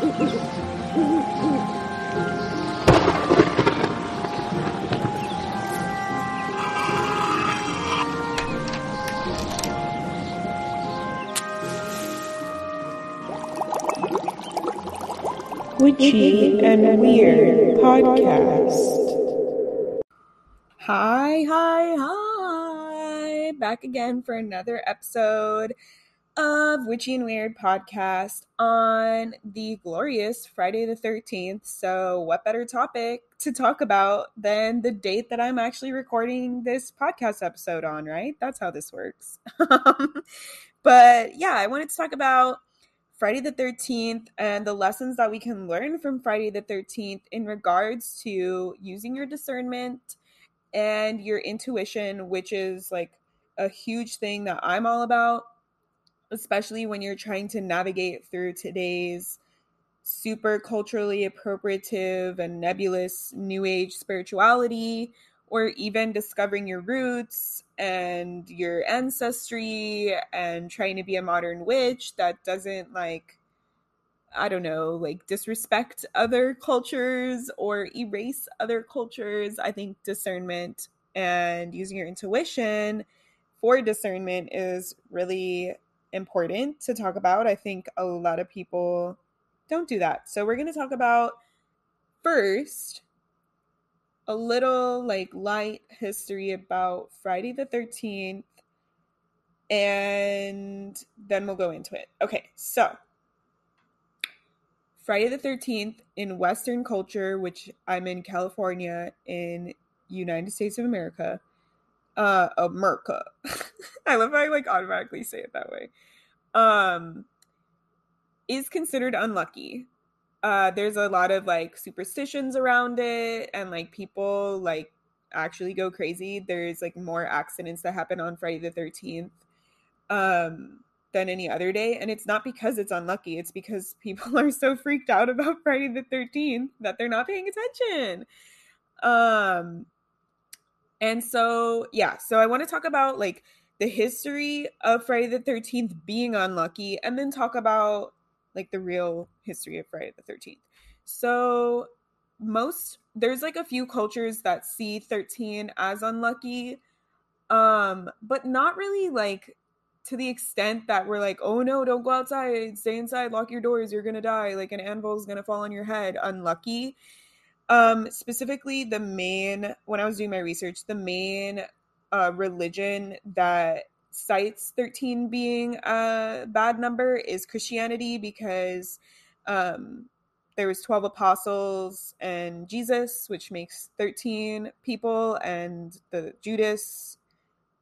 Witchy and Weird Podcast. Hi, hi, hi. Back again for another episode of Witchy and Weird Podcast on the glorious Friday the 13th. So, what better topic to talk about than the date that I'm actually recording this podcast episode on, right? That's how this works. but yeah, I wanted to talk about Friday the 13th and the lessons that we can learn from Friday the 13th in regards to using your discernment and your intuition, which is like a huge thing that I'm all about, especially when you're trying to navigate through today's super culturally appropriative and nebulous new age spirituality or even discovering your roots and your ancestry and trying to be a modern witch that doesn't like I don't know, like disrespect other cultures or erase other cultures. I think discernment and using your intuition for discernment is really important to talk about. I think a lot of people don't do that. So we're going to talk about first a little like light history about Friday the 13th and then we'll go into it. Okay, so Friday the 13th in Western culture, which I'm in California in United States of America, uh, America. I love how I like automatically say it that way. Um, is considered unlucky uh there's a lot of like superstitions around it and like people like actually go crazy there's like more accidents that happen on friday the 13th um than any other day and it's not because it's unlucky it's because people are so freaked out about friday the 13th that they're not paying attention um and so yeah so i want to talk about like the history of friday the 13th being unlucky and then talk about like the real history of Friday the 13th. So, most there's like a few cultures that see 13 as unlucky um but not really like to the extent that we're like oh no don't go outside stay inside lock your doors you're gonna die like an anvil is gonna fall on your head unlucky um specifically the main when i was doing my research the main uh religion that cites 13 being a bad number is Christianity because um, there was 12 apostles and Jesus, which makes 13 people, and the Judas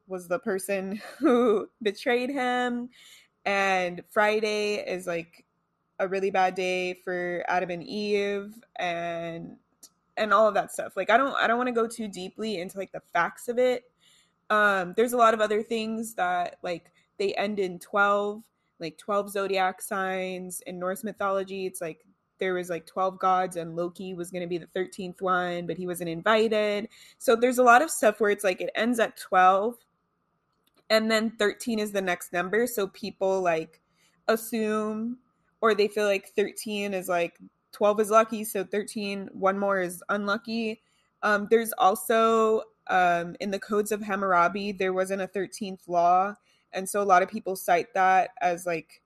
was the person who betrayed him. And Friday is like a really bad day for Adam and Eve and and all of that stuff. Like I don't I don't want to go too deeply into like the facts of it um, there's a lot of other things that like they end in 12, like 12 zodiac signs in Norse mythology. It's like there was like 12 gods and Loki was going to be the 13th one, but he wasn't invited. So there's a lot of stuff where it's like it ends at 12 and then 13 is the next number. So people like assume or they feel like 13 is like 12 is lucky. So 13, one more is unlucky. Um, there's also um, in the codes of Hammurabi, there wasn't a 13th law. And so a lot of people cite that as like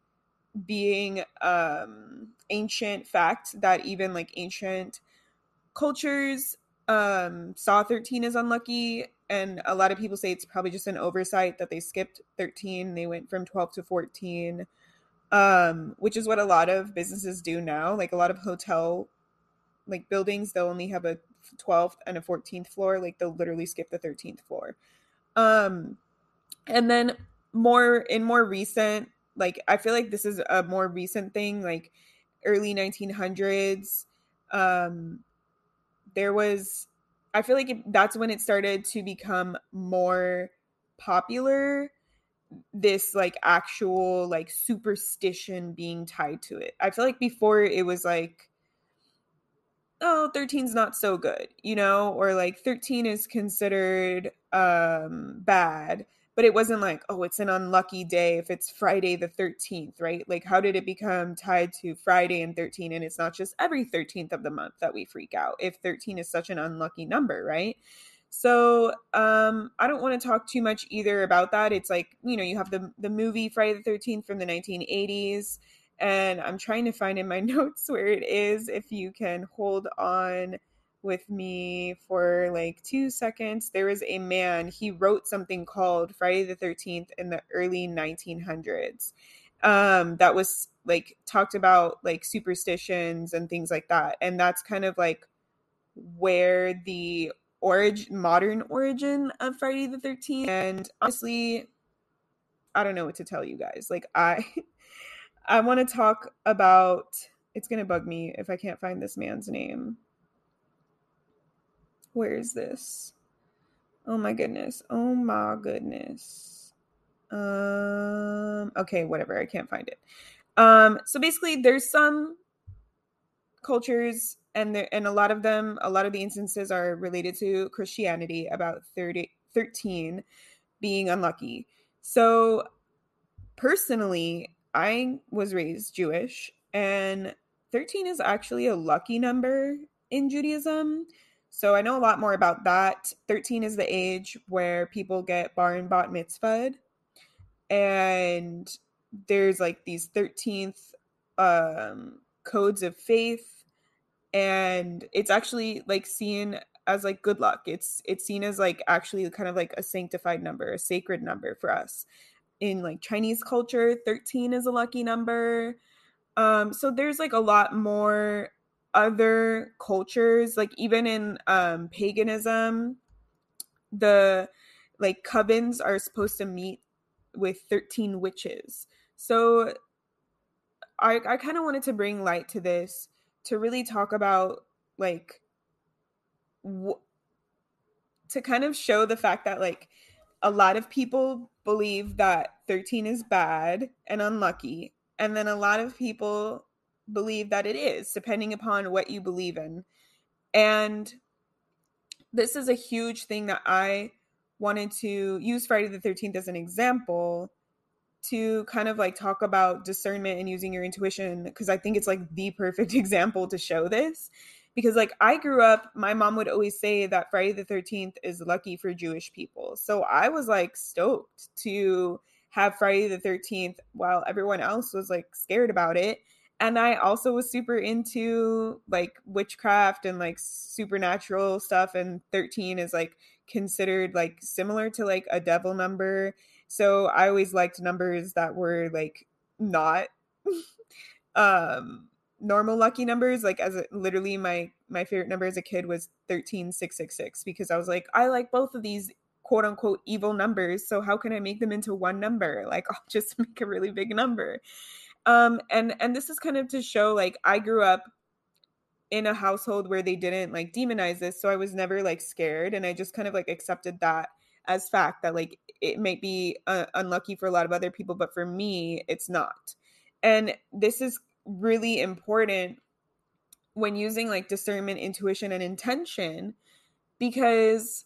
being um, ancient fact that even like ancient cultures um, saw 13 as unlucky. And a lot of people say it's probably just an oversight that they skipped 13. They went from 12 to 14, um, which is what a lot of businesses do now. Like a lot of hotel like buildings, they'll only have a 12th and a 14th floor. Like they'll literally skip the 13th floor. Um and then more in more recent like i feel like this is a more recent thing like early 1900s um there was i feel like it, that's when it started to become more popular this like actual like superstition being tied to it i feel like before it was like oh 13's not so good you know or like 13 is considered um bad but it wasn't like, oh, it's an unlucky day if it's Friday the 13th, right? Like, how did it become tied to Friday and 13? And it's not just every 13th of the month that we freak out if 13 is such an unlucky number, right? So um, I don't want to talk too much either about that. It's like, you know, you have the, the movie Friday the 13th from the 1980s. And I'm trying to find in my notes where it is. If you can hold on with me for like two seconds. There was a man, he wrote something called Friday the 13th in the early 1900s um, that was like talked about like superstitions and things like that. And that's kind of like where the origin, modern origin of Friday the 13th. And honestly, I don't know what to tell you guys. Like, I. I want to talk about it's going to bug me if I can't find this man's name. Where is this? Oh my goodness. Oh my goodness. Um okay, whatever. I can't find it. Um so basically there's some cultures and there, and a lot of them a lot of the instances are related to Christianity about 30 13 being unlucky. So personally, I was raised Jewish and 13 is actually a lucky number in Judaism. So I know a lot more about that. 13 is the age where people get bar and bat mitzvahed. And there's like these 13th um, codes of faith. And it's actually like seen as like good luck. It's it's seen as like actually kind of like a sanctified number, a sacred number for us. In like Chinese culture, 13 is a lucky number. Um, so there's like a lot more other cultures like even in um paganism the like covens are supposed to meet with 13 witches so i i kind of wanted to bring light to this to really talk about like wh- to kind of show the fact that like a lot of people believe that 13 is bad and unlucky and then a lot of people believe that it is, depending upon what you believe in. And this is a huge thing that I wanted to use Friday the 13th as an example to kind of like talk about discernment and using your intuition because I think it's like the perfect example to show this. Because like I grew up, my mom would always say that Friday the 13th is lucky for Jewish people. So I was like stoked to have Friday the 13th while everyone else was like scared about it and I also was super into like witchcraft and like supernatural stuff and 13 is like considered like similar to like a devil number. So I always liked numbers that were like not um normal lucky numbers like as a, literally my my favorite number as a kid was 13666 because I was like I like both of these quote unquote evil numbers so how can I make them into one number? Like I'll just make a really big number. Um and and this is kind of to show like i grew up in a household where they didn't like demonize this so i was never like scared and i just kind of like accepted that as fact that like it might be uh, unlucky for a lot of other people but for me it's not. And this is really important when using like discernment intuition and intention because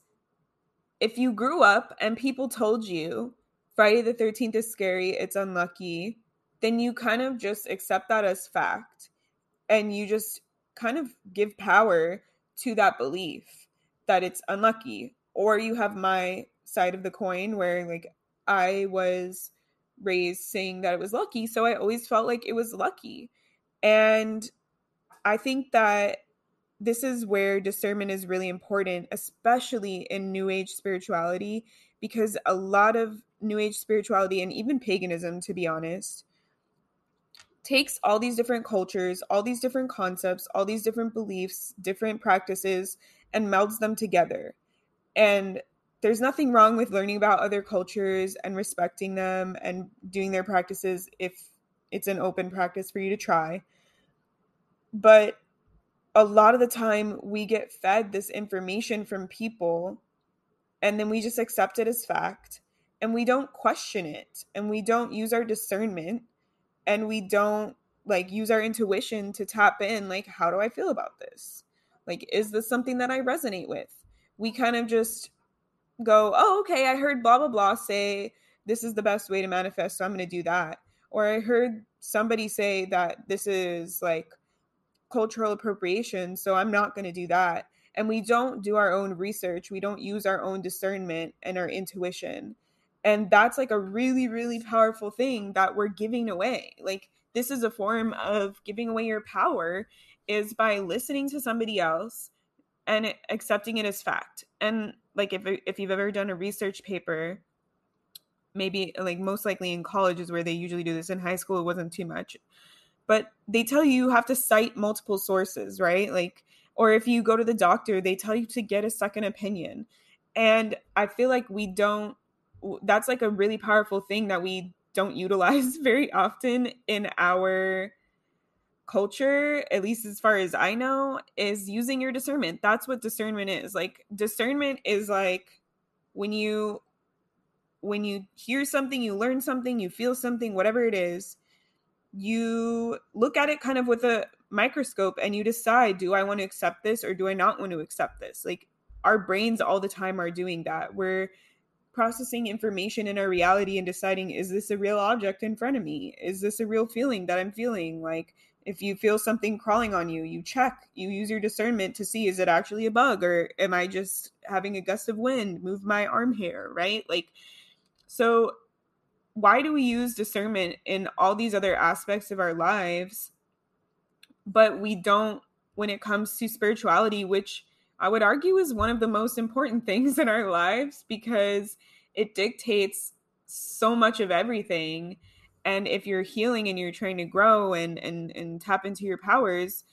if you grew up and people told you friday the 13th is scary it's unlucky then you kind of just accept that as fact and you just kind of give power to that belief that it's unlucky or you have my side of the coin where like i was raised saying that it was lucky so i always felt like it was lucky and i think that this is where discernment is really important especially in new age spirituality because a lot of new age spirituality and even paganism to be honest takes all these different cultures, all these different concepts, all these different beliefs, different practices, and melds them together. And there's nothing wrong with learning about other cultures and respecting them and doing their practices if it's an open practice for you to try. But a lot of the time, we get fed this information from people and then we just accept it as fact and we don't question it and we don't use our discernment and we don't like use our intuition to tap in like how do i feel about this like is this something that i resonate with we kind of just go, oh, okay, I heard blah, blah, blah say this is the best way to manifest, so I'm going to do that. Or I heard somebody say that this is like cultural appropriation, so I'm not going to do that. And we don't do our own research, we don't use our own discernment and our intuition. And that's like a really, really powerful thing that we're giving away. Like, this is a form of giving away your power is by listening to somebody else and accepting it as fact. And like if if you've ever done a research paper, maybe like most likely in college is where they usually do this. In high school, it wasn't too much, but they tell you you have to cite multiple sources, right? Like, or if you go to the doctor, they tell you to get a second opinion. And I feel like we don't. That's like a really powerful thing that we don't utilize very often in our culture, at least as far as I know, is using your discernment. That's what discernment is. Like discernment is like when you when you hear something, you learn something, you feel something, whatever it is, you look at it kind of with a microscope and you decide, do I want to accept this or do I not want to accept this? Like our brains all the time are doing that. We're processing information in our reality and deciding is this a real object in front of me is this a real feeling that i'm feeling like if you feel something crawling on you you check you use your discernment to see is it actually a bug or am i just having a gust of wind? Move my arm hair right? Like so why do we use discernment in all these other aspects of our lives but we don't when it comes to spirituality which i would argue is one of the most important things in our lives because it dictates so much of everything and if you're healing and you're trying to grow and and and tap into your powers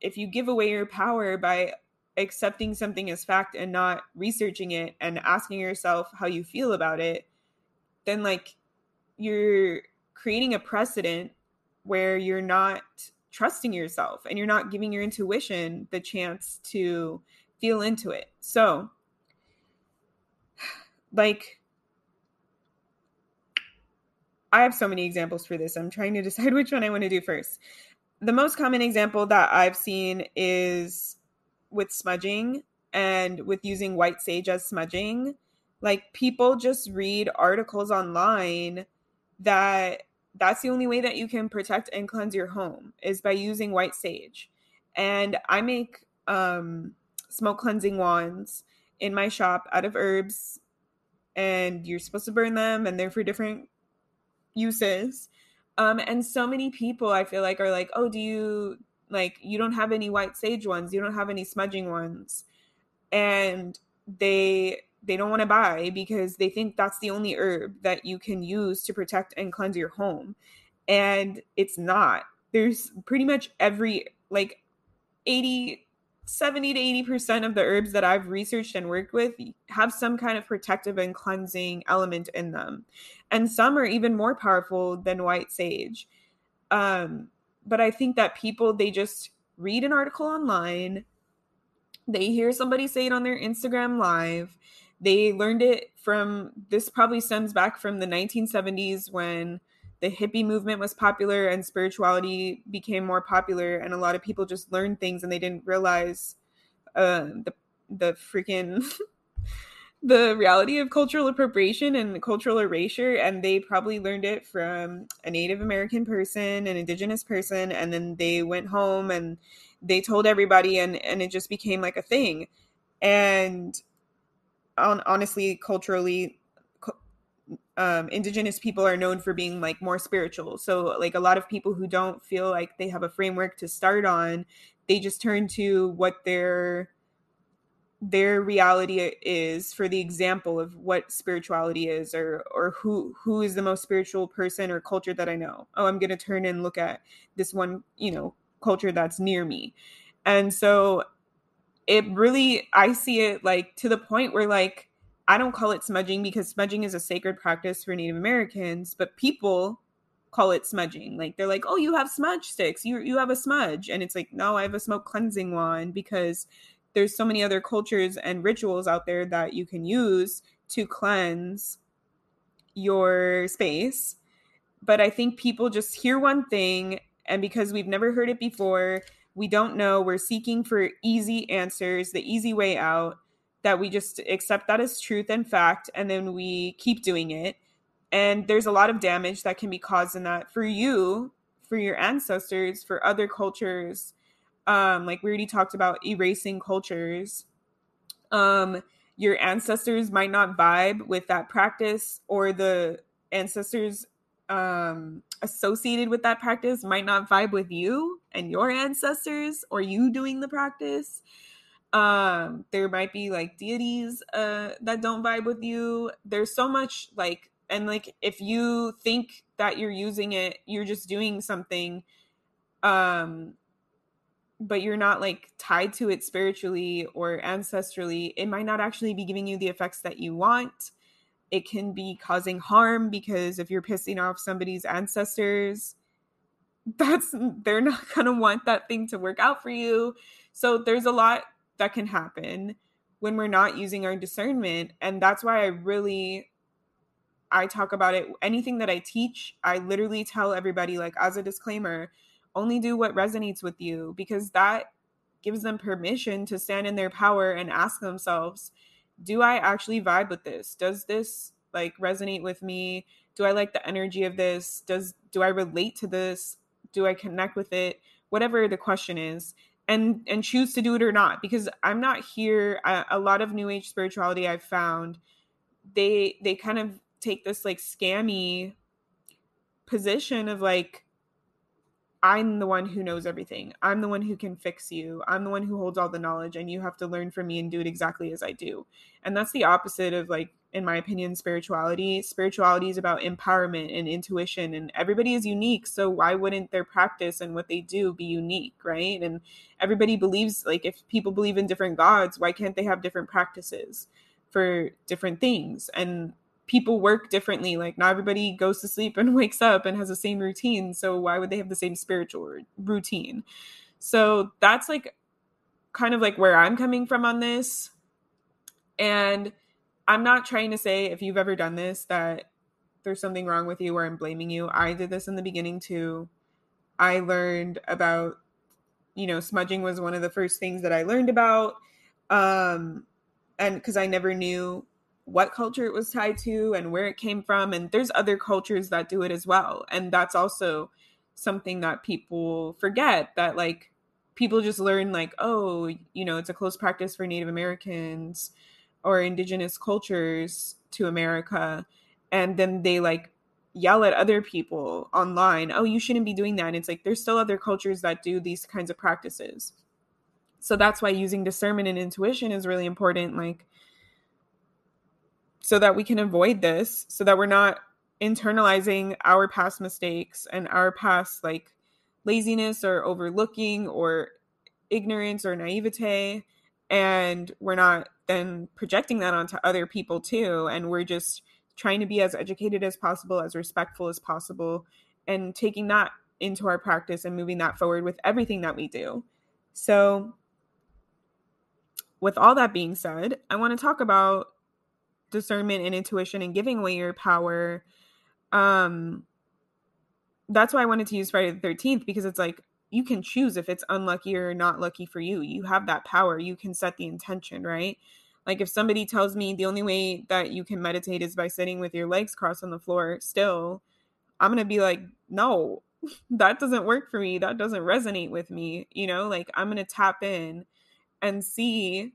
if you give away your power by accepting something as fact and not researching it and asking yourself how you feel about it then like you're creating a precedent where you're not trusting yourself and you're not giving your intuition the chance to feel into it. So like I have so many examples for this. I'm trying to decide which one I want to do first. The most common example that I've seen is with smudging and with using white sage as smudging. Like people just read articles online that that's the only way that you can protect and cleanse your home is by using white sage. And I make um, smoke cleansing wands in my shop out of herbs and you're supposed to burn them and they're for different uses. Um, and so many people I feel like are like, oh, do you like you don't have any white sage ones, you don't have any smudging ones, and they they don't want to buy because they think that's the only herb that you can use to protect and cleanse your home, and it's not. There's pretty much every like 80 70 to 80% of the herbs that I've researched and worked with have some kind of protective and cleansing element in them. And some are even more powerful than white sage. Um, but I think that people, they just read an article online, they hear somebody say it on their Instagram live, they learned it from this probably stems back from the 1970s when the hippie movement was popular and spirituality became more popular and a lot of people just learned things and they didn't realize uh, the the freaking the reality of cultural appropriation and cultural erasure. And they probably learned it from a native american person an indigenous person and then they went home and they told everybody and and it just became like a thing. And on, honestly culturally um, indigenous people are known for being like more spiritual. So like a lot of people who don't feel like they have a framework to start on, they just turn to what their their reality is for the example of what spirituality is or or who who is the most spiritual person or culture that I know. Oh, I'm going to turn and look at this one, you know, culture that's near me. And so it really I see it like to the point where like I don't call it smudging because smudging is a sacred practice for Native Americans, but people call it smudging. Like they're like, "Oh, you have smudge sticks. You you have a smudge." And it's like, "No, I have a smoke cleansing wand because there's so many other cultures and rituals out there that you can use to cleanse your space." But I think people just hear one thing and because we've never heard it before, we don't know, we're seeking for easy answers, the easy way out that we just accept that as truth and fact and then we keep doing it. And there's a lot of damage that can be caused in that for you for your ancestors for other cultures. Um like we already talked about erasing cultures. Um your ancestors might not vibe with that practice or the ancestors um associated with that practice might not vibe with you and your ancestors or you doing the practice um there might be like deities uh that don't vibe with you. There's so much like and like if you think that you're using it you're just doing something um but you're not like tied to it spiritually or ancestrally it might not actually be giving you the effects that you want. It can be causing harm because if you're pissing off somebody's ancestors that's they're not going to want that thing to work out for you. So there's a lot that can happen when we're not using our discernment and that's why i really i talk about it anything that i teach i literally tell everybody like as a disclaimer only do what resonates with you because that gives them permission to stand in their power and ask themselves do i actually vibe with this? Does this like resonate with me? Do i like the energy of this? Does do i relate to this? Do i connect with it? Whatever the question is and and choose to do it or not because i'm not here a, a lot of new age spirituality i've found they they kind of take this like scammy position of like I'm the one who knows everything. I'm the one who can fix you. I'm the one who holds all the knowledge, and you have to learn from me and do it exactly as I do. And that's the opposite of, like, in my opinion, spirituality. Spirituality is about empowerment and intuition, and everybody is unique. So, why wouldn't their practice and what they do be unique, right? And everybody believes, like, if people believe in different gods, why can't they have different practices for different things? And people work differently. Like not everybody goes to sleep and wakes up and has the same routine. So why would they have the same spiritual routine? So that's like kind of like where I'm coming from on this. And I'm not trying to say if you've ever done this that there's something wrong with you or I'm blaming you. I did this in the beginning too. I learned about you know, smudging was one of the first things that I learned about. Um and because I never knew what culture it was tied to and where it came from and there's other cultures that do it as well and that's also something that people forget that like people just learn like oh you know it's a close practice for native americans or indigenous cultures to america and then they like yell at other people online oh you shouldn't be doing that. And it's like there's still other cultures that do these kinds of practices. So that's why using discernment and intuition is really important like so that we can avoid this so that we're not internalizing our past mistakes and our past like laziness or overlooking or ignorance or naivete and we're not then projecting that onto other people too and we're just trying to be as educated as possible as respectful as possible and taking that into our practice and moving that forward with everything that we do. So with all that being said i want to talk about discernment and intuition and giving away your power. Um that's why i wanted to use friday the 13th because it's like you can choose if it's unlucky or not lucky for you you have that power you can set the intention right like if somebody tells me the only way that you can meditate is by sitting with your legs crossed on the floor still i'm going to be like no that doesn't work for me that doesn't resonate with me you know like i'm going to tap in and see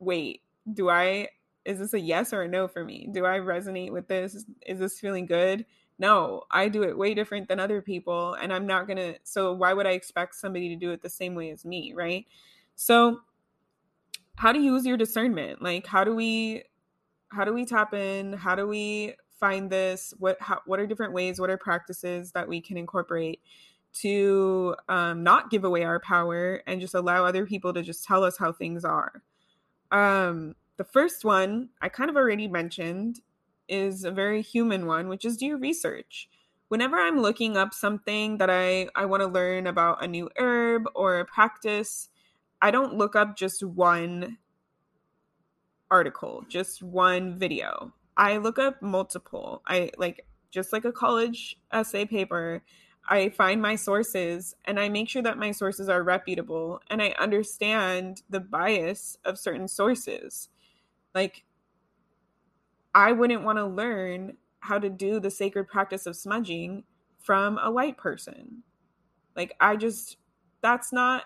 wait do i is this a yes or a no for me? Do I resonate with this? Is this feeling good? No, I do it way different than other people and I'm not going to so why would I expect somebody to do it the same way as me, right? So how to use your discernment? Like how do we how do we tap in? How do we find this? What how, what are different ways? What are practices that we can incorporate to um, not give away our power and just allow other people to just tell us how things are? Um, the first one I kind of already mentioned is a very human one, which is do your research. Whenever I'm looking up something that I, I want to learn about a new herb or a practice, I don't look up just one article, just one video. I look up multiple. I like just like a college essay paper. I find my sources and I make sure that my sources are reputable and I understand the bias of certain sources. Like, I wouldn't want to learn how to do the sacred practice of smudging from a white person. Like, I just, that's not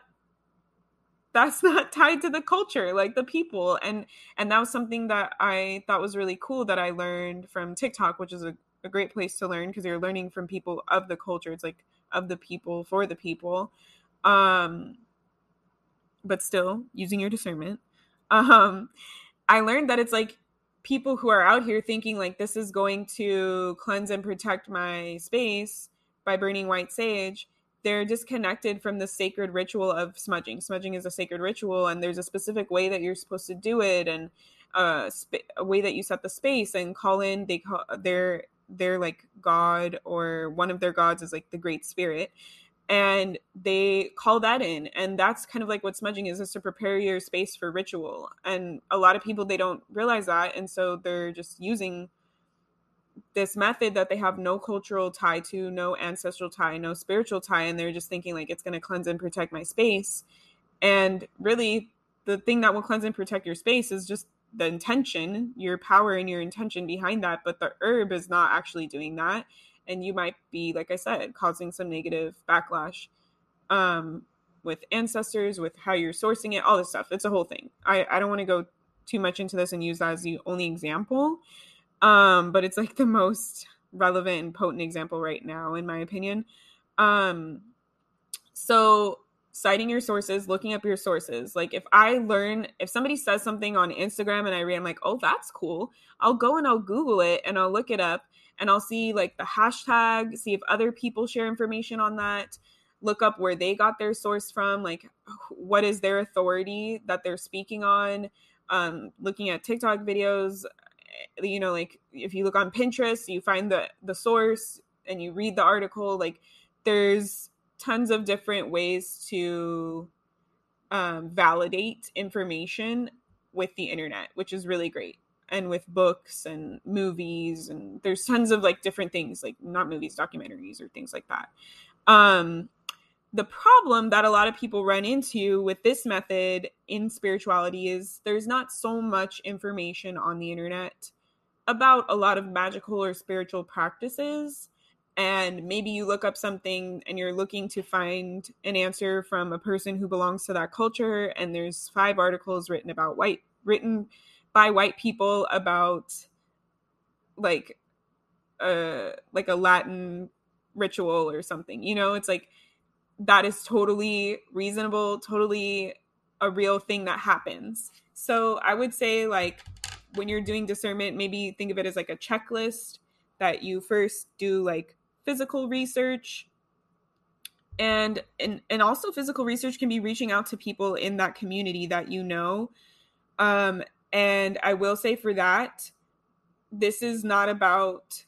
that's not tied to the culture like the people and and that was something that i thought was really cool that i learned from tiktok which is a a great place to learn because you're learning from people of the culture. It's like of the people for the people. Um, but still using your discernment. Um, I learned that it's like people who are out here thinking like this is going to cleanse and protect my space by burning white sage they're disconnected from the sacred ritual of smudging. Smudging is a sacred ritual and there's a specific way that you're supposed to do it and uh, sp- a way that you set the space and call in they call their their like god or one of their gods is like the great spirit and they call that in and that's kind of like what smudging is is to prepare your space for ritual and a lot of people they don't realize that and so they're just using this method that they have no cultural tie to no ancestral tie no spiritual tie and they're just thinking like it's going to cleanse and protect my space and really the thing that will cleanse and protect your space is just the intention, your power and your intention behind that, but the herb is not actually doing that. And you might be, like I said, causing some negative backlash um, with ancestors, with how you're sourcing it, all this stuff. It's a whole thing. I, I don't want to go too much into this and use that as the only example. Um, but it's like the most relevant and potent example right now, in my opinion. Um, so citing your sources, looking up your sources. Like if I learn, if somebody says something on Instagram and I read, I'm like, oh, that's cool. I'll go and I'll Google it and I'll look it up and I'll see like the hashtag, see if other people share information on that, look up where they got their source from, like what is their authority that they're speaking on. Um, looking at TikTok videos, eh, you know, like if you look on Pinterest, you find the the source and you read the article, like there's tons of different ways to um, validate information with the internet, which is really great. And with books and movies, and there's tons of like different things, like not movies, documentaries, or things like that. Um, the problem that a lot of people run into with this method in spirituality is there's not so much information on the internet about a lot of magical or spiritual practices and maybe you look up something and you're looking to find an answer from a person who belongs to that culture and there's five articles written about white written by white people about like uh like a latin ritual or something you know? It's like that is totally reasonable totally a real thing that happens. So i would say like when you're doing discernment maybe think of it as like a checklist that you first do like physical research. And and and also physical research can be reaching out to people in that community that you know. Um and i will say for that this is not about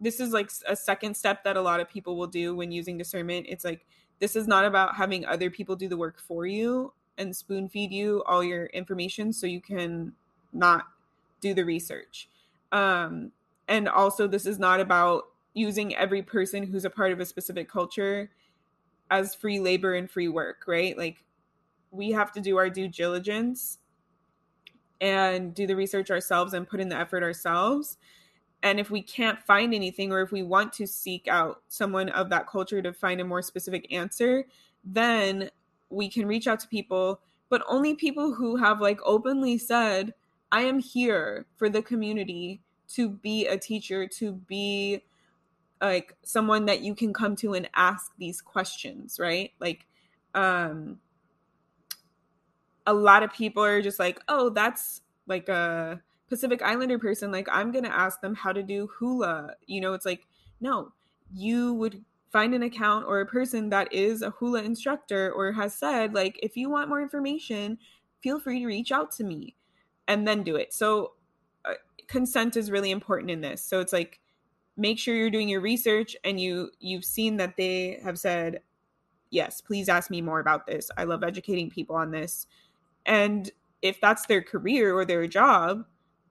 this is like a second step that a lot of people will do when using discernment it's like this is not about having other people do the work for you and spoon feed you all your information so you can not do the research um and also this is not about using every person who's a part of a specific culture as free labor and free work, right? Like we have to do our due diligence and do the research ourselves and put in the effort ourselves. And if we can't find anything, or if we want to seek out someone of that culture to find a more specific answer, then we can reach out to people, but only people who have like openly said, I am here for the community to be a teacher, to be like someone that you can come to and ask these questions, right? Like um a lot of people are just like, "Oh, that's like a Pacific Islander person, like I'm going to ask them how to do hula." You know, it's like, "No, you would find an account or a person that is a hula instructor or has said like if you want more information, feel free to reach out to me." And then do it. So uh, consent is really important in this. So it's like make sure you're doing your research and you you've seen that they have said yes please ask me more about this i love educating people on this and if that's their career or their job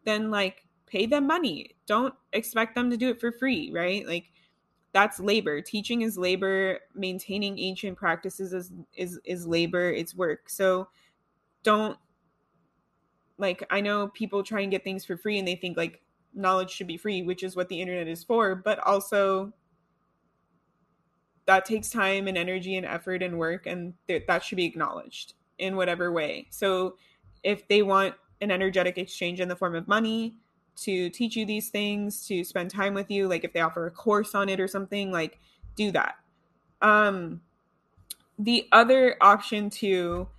then like pay them money don't expect them to do it for free right like that's labor. Teaching is labor. Maintaining ancient practices is is is labor. It's work. So don't like I know people try and get things for free and they think like knowledge should be free, which is what the internet is for, but also that takes time and energy and effort and work and th- that should be acknowledged in whatever way. So if they want an energetic exchange in the form of money, to teach you these things, to spend time with you, like if they offer a course on it or something, like do that. Um the other option too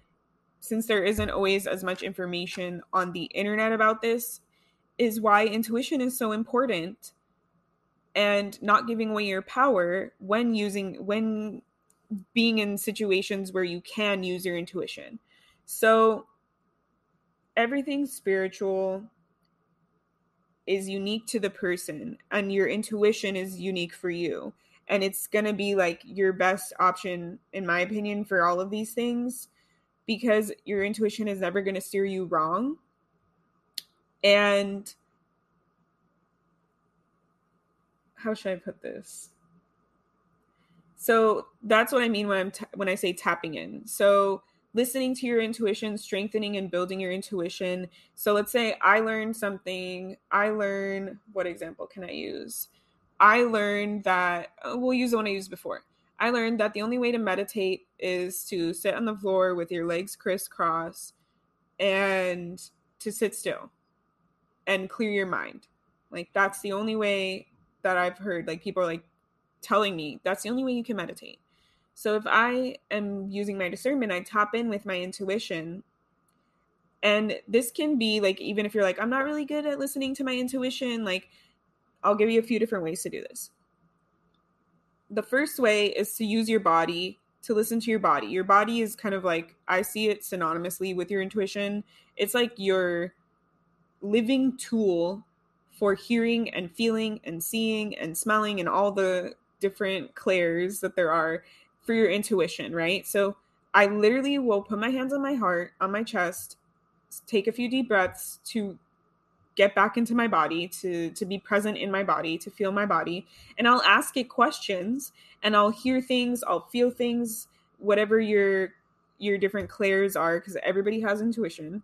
since there isn't always as much information on the internet about this is why intuition is so important and not giving away your power when using when being in situations where you can use your intuition. So everything spiritual is unique to the person and your intuition is unique for you. And it's going to be like your best option in my opinion for all of these things because your intuition is never going to steer you wrong. And how should i put this so that's what i mean when i'm t- when i say tapping in so listening to your intuition, strengthening and building your intuition. So let's say I learned something, I learn what example can I use? I learned that uh, we'll use the one I used before. I learned that the only way to meditate is to sit on the floor with your legs crisscross and to sit still and clear your mind. Like that's the only way that I've heard like people are like telling me that's the only way you can meditate. So if I am using my discernment, I tap in with my intuition. And this can be like, even if you're like, I'm not really good at listening to my intuition, like, I'll give you a few different ways to do this. The first way is to use your body to listen to your body. Your body is kind of like, I see it synonymously with your intuition. It's like your living tool for hearing and feeling and seeing and smelling and all the different clairs that there are for your intuition, right? So I literally will put my hands on my heart, on my chest, take a few deep breaths to get back into my body, to to be present in my body, to feel my body, and I'll ask it questions and I'll hear things, I'll feel things, whatever your your different clairs are because everybody has intuition.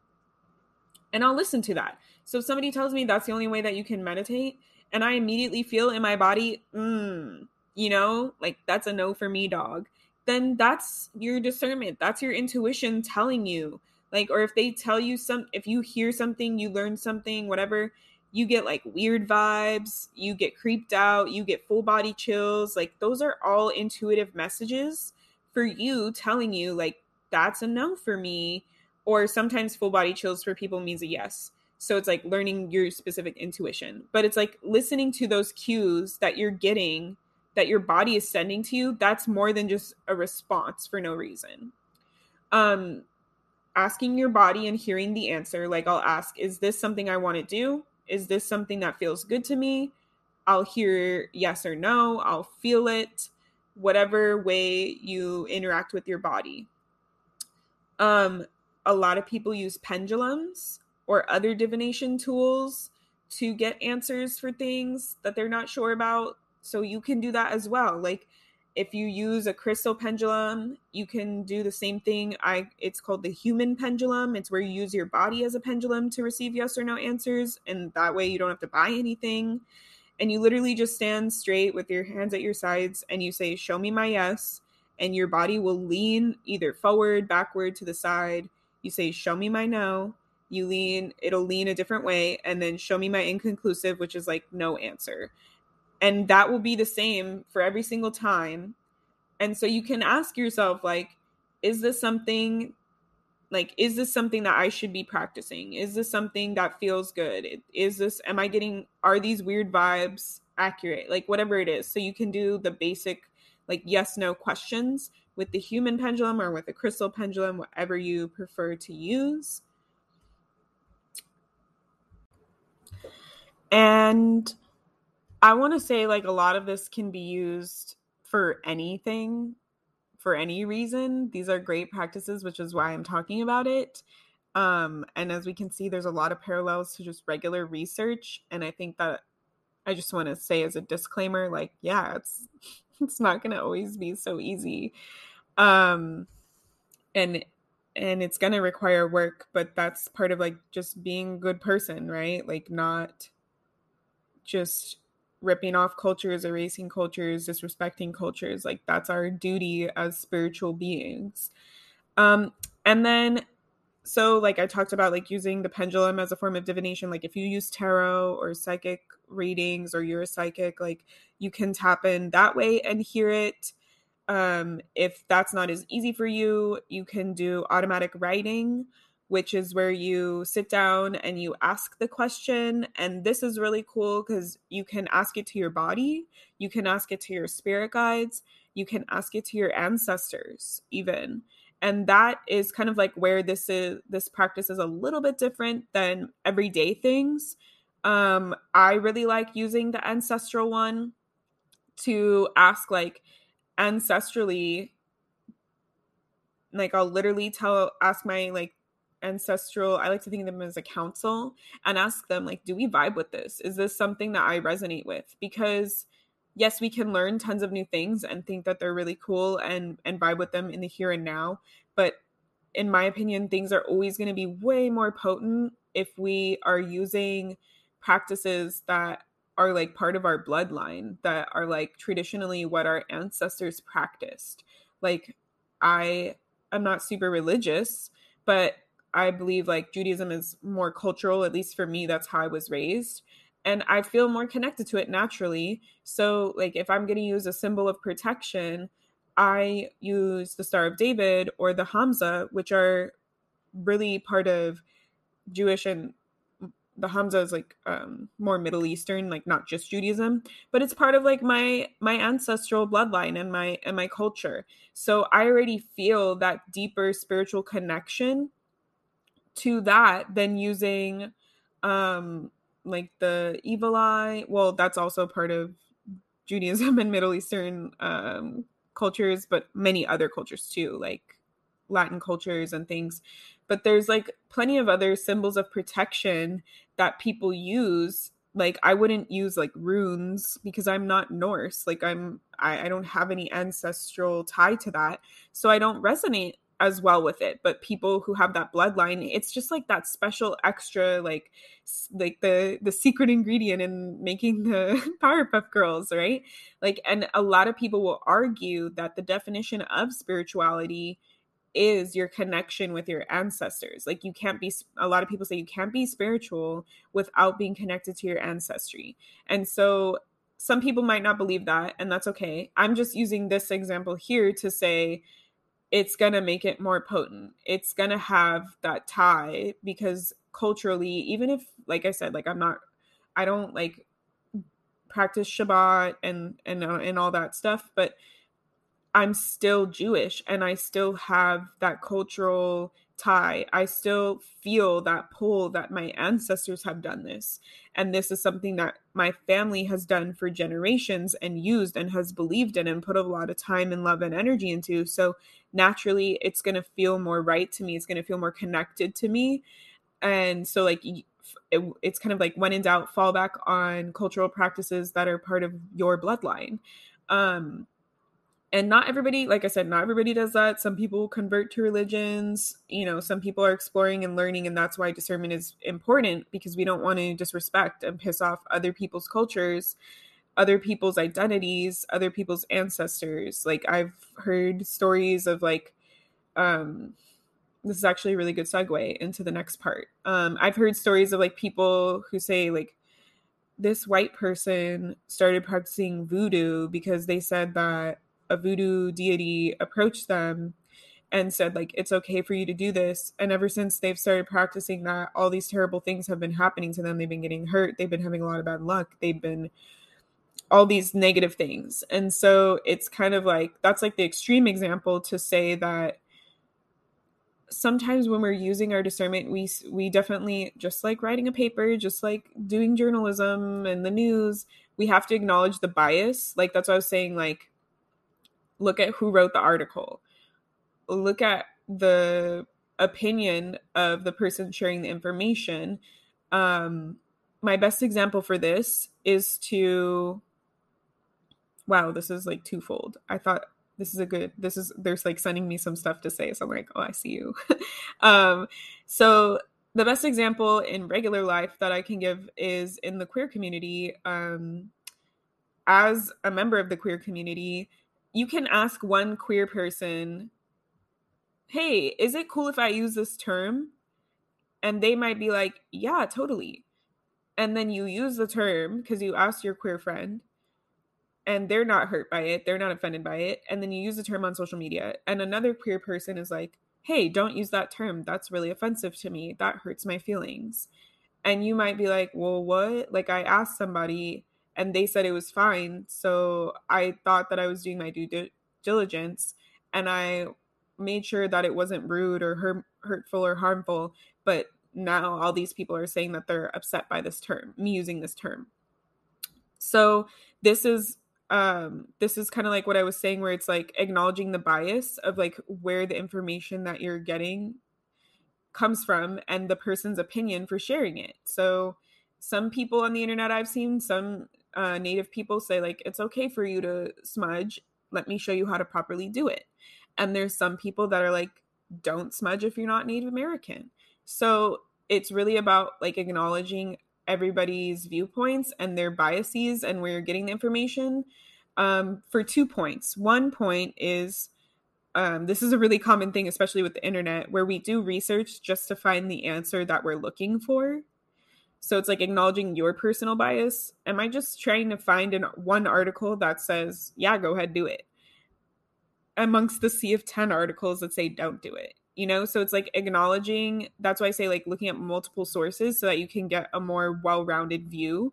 And I'll listen to that. So if somebody tells me that's the only way that you can meditate and I immediately feel in my body, mm, you know, like that's a no for me, dog then that's your discernment. That's your intuition telling you. Like, or if they tell you some, if you hear something, you learn something, whatever, you get like weird vibes, you get creeped out, you get full body chills. Like, those are all intuitive messages for you telling you, like, that's a no for me. Or sometimes full body chills for people means a yes. So it's like learning your specific intuition. But it's like listening to those cues that you're getting that your body is sending to you, that's more than just a response for no reason. Um, asking your body and hearing the answer, like I'll ask, is this something I want to do? Is this something that feels good to me? I'll hear yes or no, I'll feel it, whatever way you interact with your body. Um, a lot of people use pendulums or other divination tools to get answers for things that they're not sure about. So you can do that as well. Like if you use a crystal pendulum, you can do the same thing. I it's called the human pendulum. It's where you use your body as a pendulum to receive yes or no answers and that way you don't have to buy anything. And you literally just stand straight with your hands at your sides and you say show me my yes and your body will lean either forward, backward to the side. You say show me my no. You lean, it'll lean a different way and then show me my inconclusive, which is like no answer and that will be the same for every single time. And so you can ask yourself like is this something like is this something that i should be practicing? Is this something that feels good? Is this am i getting are these weird vibes accurate? Like whatever it is. So you can do the basic like yes no questions with the human pendulum or with the crystal pendulum whatever you prefer to use. And I want to say like a lot of this can be used for anything, for any reason. These are great practices, which is why I'm talking about it. Um, and as we can see, there's a lot of parallels to just regular research. And I think that I just want to say as a disclaimer like yeah, it's it's not going to always be so easy. Um and and it's going to require work, but that's part of like just being a good person, right? Like not just ripping off cultures, erasing cultures, disrespecting cultures. Like that's our duty as spiritual beings. Um, and then so like I talked about like using the pendulum as a form of divination. Like if you use tarot or psychic readings or you're a psychic, like you can tap in that way and hear it. Um, if that's not as easy for you, you can do automatic writing which is where you sit down and you ask the question. And this is really cool because you can ask it to your body, you can ask it to your spirit guides, you can ask it to your ancestors, even. And that is kind of like where this is this practice is a little bit different than everyday things. Um, I really like using the ancestral one to ask like ancestrally like I'll literally tell ask my like ancestral i like to think of them as a council and ask them like do we vibe with this? Is this something that i resonate with? Because yes we can learn tons of new things and think that they're really cool and and vibe with them in the here and now but in my opinion things are always going to be way more potent if we are using practices that are like part of our bloodline that are like traditionally what our ancestors practiced. Like i am not super religious but I believe like Judaism is more cultural, at least for me, that's how I was raised. And I feel more connected to it naturally. So, like, if I'm going to use a symbol of protection, I use the Star of David or the Hamsa, which are really part of Jewish and the Hamsa is like um, more Middle Eastern, like not just Judaism, but it's part of like my my ancestral bloodline and my and my culture. So I already feel that deeper spiritual connection to that than using um like the evil eye. Well that's also part of judaism and middle eastern um cultures but many other cultures too like latin cultures and things. But there's like plenty of other symbols of protection that people use. Like i wouldn't use like runes because i'm not norse. Like i'm I, I don't have any ancestral tie to that. So i don't resonate as well with it but people who have that bloodline it's just like that special extra like like the the secret ingredient in making the powerpuff girls right? Like and a lot of people will argue that the definition of spirituality is your connection with your ancestors. Like you can't be a lot of people say you can't be spiritual without being connected to your ancestry. And so some people might not believe that and that's okay. I'm just using this example here to say it's going to make it more potent. It's going to have that tie because culturally, even if, like I said, like I'm not, I don't like practice Shabbat and and uh, and all that stuff, but I'm still Jewish and I still have that cultural tie. I still feel that pull that my ancestors have done this. And this is something that my family has done for generations and used and has believed in and put a lot of time and love and energy into. So naturally, it's going to feel more right to me. It's going to feel more connected to me. And so, like, it, it's kind of like when in doubt, fall back on cultural practices that are part of your bloodline. Um, and not everybody like i said not everybody does that some people convert to religions you know some people are exploring and learning and that's why discernment is important because we don't want to disrespect and piss off other people's cultures other people's identities other people's ancestors. Like i've heard stories of like um this is actually a really good segue into the next part. Um i've heard stories of like people who say like this white person started practicing voodoo because they said that a voodoo deity approached them and said like it's okay for you to do this. And ever since they've started practicing that all these terrible things have been happening to them. They've been getting hurt. They've been having a lot of bad luck. They've been all these negative things. And so it's kind of like that's like the extreme example to say that sometimes when we're using our discernment we we definitely just like writing a paper just like doing journalism and the news we have to acknowledge the bias. Like that's what i was saying like look at who wrote the article. Look at the opinion of the person sharing the information. Um my best example for this is to wow, this is like twofold. I thought this is a good this is there's like sending me some stuff to say so i'm like oh i see you. Um so the best example in regular life that i can give is in the queer community um as a member of the queer community you can ask one queer person hey is it cool if i use this term? And they might be like yeah totally. And then you use the term because you asked your queer friend and they're not hurt by it, they're not offended by it, and then you use the term on social media, and another queer person is like, hey, don't use that term. That's really offensive to me. That hurts my feelings. And you might be like, well, what? Like, I asked somebody and they said it was fine. So I thought that I was doing my due diligence and I made sure that it wasn't rude or hurt- hurtful or harmful. But now all these people are saying that they're upset by this term, me using this term. So this is um this is kind of like what i was saying where it's like acknowledging the bias of like where the information that you're getting comes from and the person's opinion for sharing it. So some people on the internet i've seen some uh, native people say like it's okay for you to smudge. Let me show you how to properly do it. And there's some people that are like don't smudge if you're not native american. So it's really about like acknowledging everybody's viewpoints and their biases and where you're getting the information um, for two points. One point is um, this is a really common thing, especially with the internet, where we do research just to find the answer that we're looking for. So it's like acknowledging your personal bias. Am I just trying to find an one article that says, yeah, go ahead, do it? Amongst the sea of 10 articles that say, don't do it you know so it's like acknowledging that's why i say like looking at multiple sources so that you can get a more well-rounded view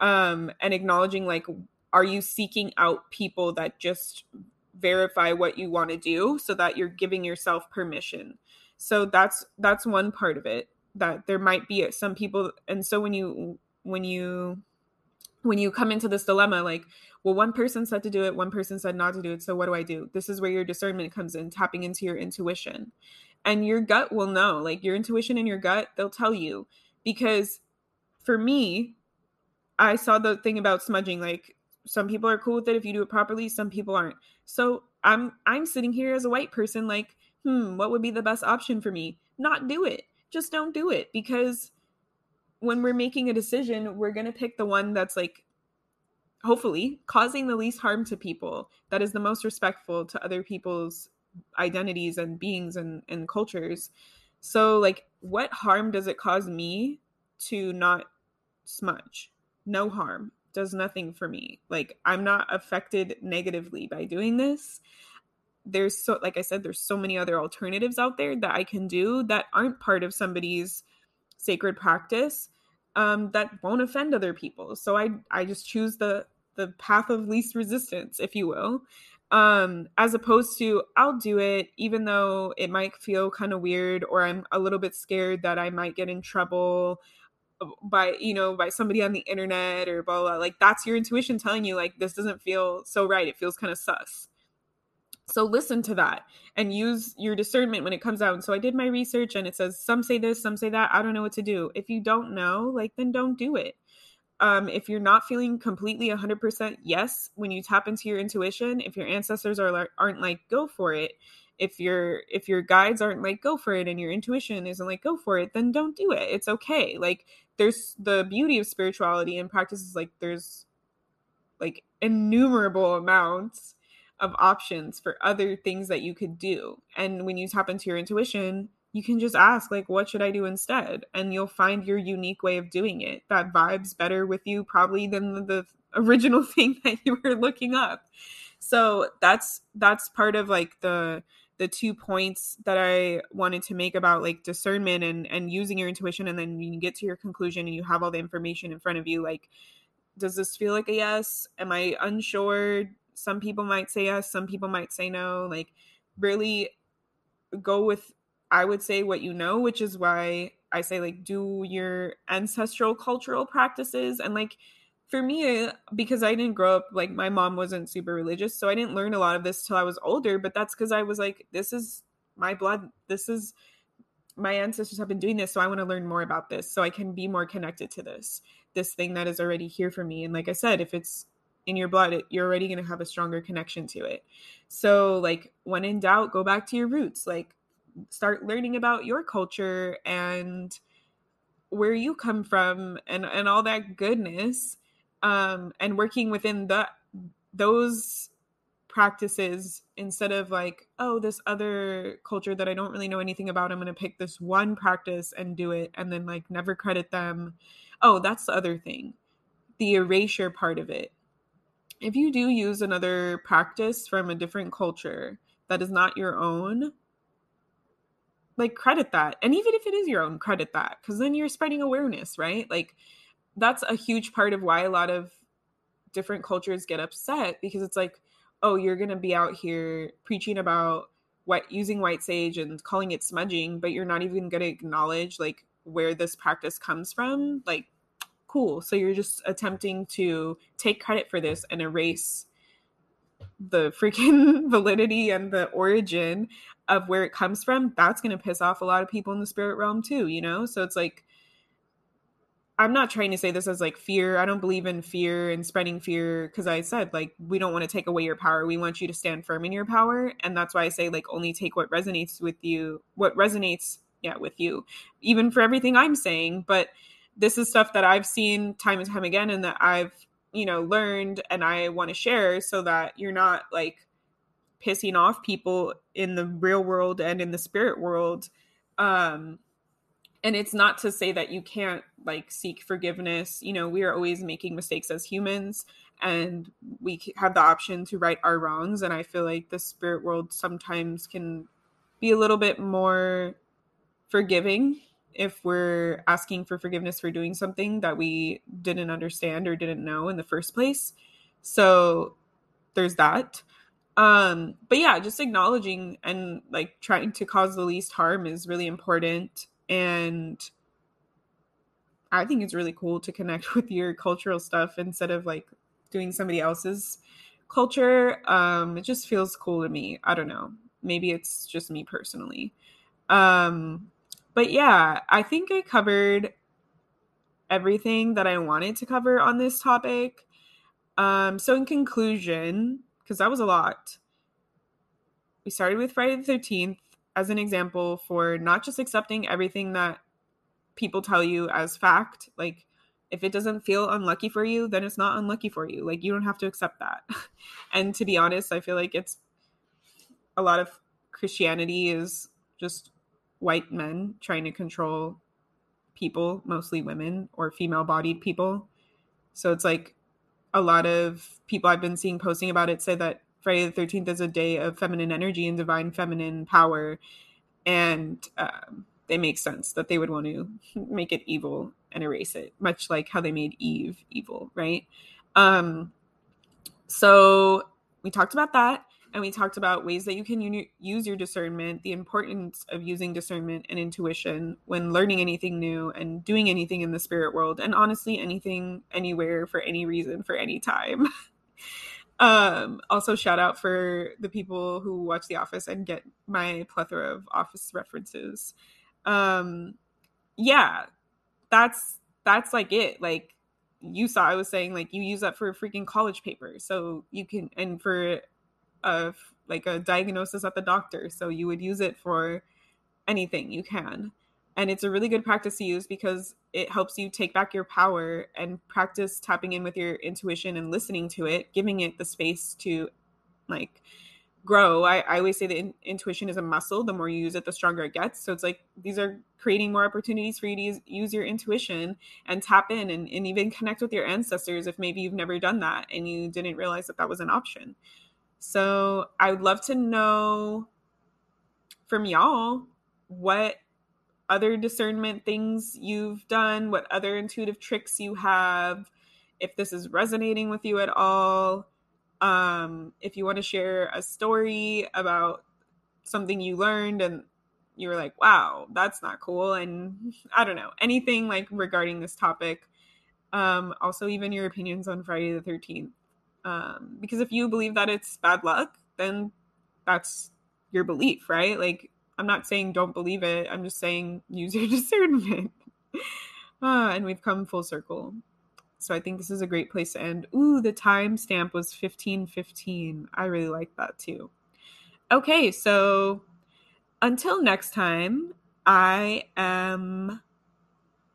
um and acknowledging like are you seeking out people that just verify what you want to do so that you're giving yourself permission? So that's that's one part of it that there might be some people and so when you when you when you come into this dilemma like well one person said to do it one person said not to do it so what do i do? This is where your discernment comes in tapping into your intuition. And your gut will know like your intuition and your gut they'll tell you. Because for me i saw the thing about smudging like some people are cool with it if you do it properly some people aren't. So i'm i'm sitting here as a white person like hmm what would be the best option for me? Not do it. Just don't do it because when we're making a decision, we're going to pick the one that's like hopefully causing the least harm to people, that is the most respectful to other people's identities and beings and, and cultures. So, like, what harm does it cause me to not smudge? No harm, does nothing for me. Like, I'm not affected negatively by doing this. There's so, like I said, there's so many other alternatives out there that I can do that aren't part of somebody's sacred practice um, that won't offend other people. So I I just choose the the path of least resistance, if you will, um, as opposed to I'll do it even though it might feel kind of weird or I'm a little bit scared that I might get in trouble by you know by somebody on the internet or blah blah. Like that's your intuition telling you like this doesn't feel so right. It feels kind of sus. So listen to that and use your discernment when it comes out. And so I did my research and it says some say this, some say that. I don't know what to do. If you don't know, like then don't do it. Um, if you're not feeling completely 100% yes when you tap into your intuition, if your ancestors are aren't like go for it, if your if your guides aren't like go for it and your intuition isn't like go for it, then don't do it. It's okay. Like there's the beauty of spirituality and practices like there's like innumerable amounts of options for other things that you could do. And when you tap into your intuition, you can just ask like what should I do instead? And you'll find your unique way of doing it that vibes better with you probably than the, the original thing that you were looking up. So that's that's part of like the the two points that I wanted to make about like discernment and and using your intuition and then you get to your conclusion and you have all the information in front of you like does this feel like a yes? Am I unsure? Some people might say yes some people might say no like really go with i would say what you know which is why i say like do your ancestral cultural practices. And like for me uh, because i didn't grow up like my mom wasn't super religious so i didn't learn a lot of this till i was older but that's because i was like this is my blood this is my ancestors have been doing this so i want to learn more about this so i can be more connected to this this thing that is already here for me. And like i said if it's in your blood you're already going to have a stronger connection to it. So like when in doubt go back to your roots like start learning about your culture and where you come from and and all that goodness um and working within the those practices instead of like oh this other culture that i don't really know anything about i'm going to pick this one practice and do it and then like never credit them. Oh that's the other thing. The erasure part of it if you do use another practice from a different culture that is not your own like credit that and even if it is your own credit that because then you're spreading awareness right like that's a huge part of why a lot of different cultures get upset because it's like oh, you're going to be out here preaching about what using white sage and calling it smudging, but you're not even going to acknowledge like where this practice comes from. Like, cool. So you're just attempting to take credit for this and erase the freaking validity and the origin of where it comes from. That's going to piss off a lot of people in the spirit realm too, you know? So it's like, I'm not trying to say this as like fear. I don't believe in fear and spreading fear because I said like we don't want to take away your power. We want you to stand firm in your power, and that's why I say like only take what resonates with you, what resonates yeah with you, even for everything I'm saying. But this is stuff that I've seen time and time again, and that I've you know learned, and I want to share so that you're not like pissing off people in the real world and in the spirit world. Um, and it's not to say that you can't like seek forgiveness you know we are always making mistakes as humans and we have the option to right our wrongs and i feel like the spirit world sometimes can be a little bit more forgiving if we're asking for forgiveness for doing something that we didn't understand or didn't know in the first place so there's that um but yeah just acknowledging and like trying to cause the least harm is really important and I think it's really cool to connect with your cultural stuff instead of like doing somebody else's culture. Um, it just feels cool to me. I don't know. Maybe it's just me personally. Um, but yeah, I think I covered everything that I wanted to cover on this topic. Um, so in conclusion, because that was a lot, we started with Friday the 13th as an example for not just accepting everything that people tell you as fact. Like, if it doesn't feel unlucky for you, then it's not unlucky for you. Like, you don't have to accept that. and to be honest, I feel like it's a lot of Christianity is just white men trying to control people, mostly women or female bodied people. So it's like a lot of people I've been seeing posting about it say that Friday the 13th is a day of feminine energy and divine feminine power. And um, they make sense that they would want to make it evil and erase it, much like how they made Eve evil, right? Um, so we talked about that. And we talked about ways that you can use your discernment, the importance of using discernment and intuition when learning anything new and doing anything in the spirit world, and honestly, anything, anywhere, for any reason, for any time. Um, also, shout out for the people who watch The Office and get my plethora of Office references. Um, yeah, that's that's like it. Like you saw, I was saying like you use that for a freaking college paper, so you can and for a like a diagnosis at the doctor, so you would use it for anything you can. And it's a really good practice to use because it helps you take back your power and practice tapping in with your intuition and listening to it giving it the space to like grow. I, I always say that in, intuition is a muscle. The more you use it the stronger it gets. So it's like these are creating more opportunities for you to use, use your intuition and tap in and, and even connect with your ancestors if maybe you've never done that and you didn't realize that that was an option so i would love to know from y'all what other discernment things you've done, what other intuitive tricks you have, if this is resonating with you at all. Um, if you want to share a story about something you learned and you were like, wow, that's not cool. And I don't know, anything like regarding this topic. Um, also, even your opinions on Friday the 13th. Um, because if you believe that it's bad luck, then that's your belief, right? Like, I'm not saying don't believe it. I'm just saying use your discernment. ah, and we've come full circle. So I think this is a great place to end. Ooh, the timestamp was 1515. I really like that too. Okay, so until next time, I am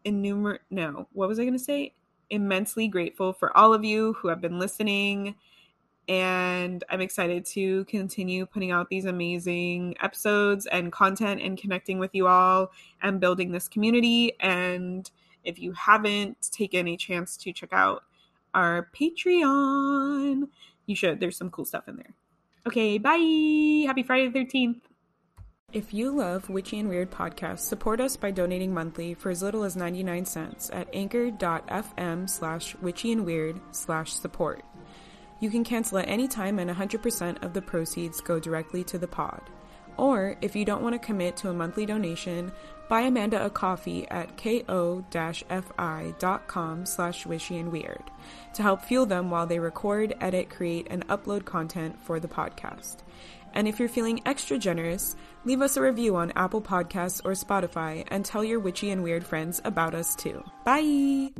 innumer no, what was I going to say? Immensely grateful for all of you who have been listening and I'm excited to continue putting out these amazing episodes and content and connecting with you all and building this community and if you haven't taken a chance to check out our Patreon, you should. There's some cool stuff in there. Okay, bye. Happy Friday the 13th. If you love Witchy and Weird podcasts, support us by donating monthly for as little as 99 cents at anchor.fm slash witchy and weird slash support. You can cancel at any time and 100% of the proceeds go directly to the pod. Or, if you don't want to commit to a monthly donation, buy Amanda a coffee at ko-fi.com slash witchy and weird to help fuel them while they record, edit, create, and upload content for the podcast. And if you're feeling extra generous, leave us a review on Apple Podcasts or Spotify and tell your witchy and weird friends about us too. Bye!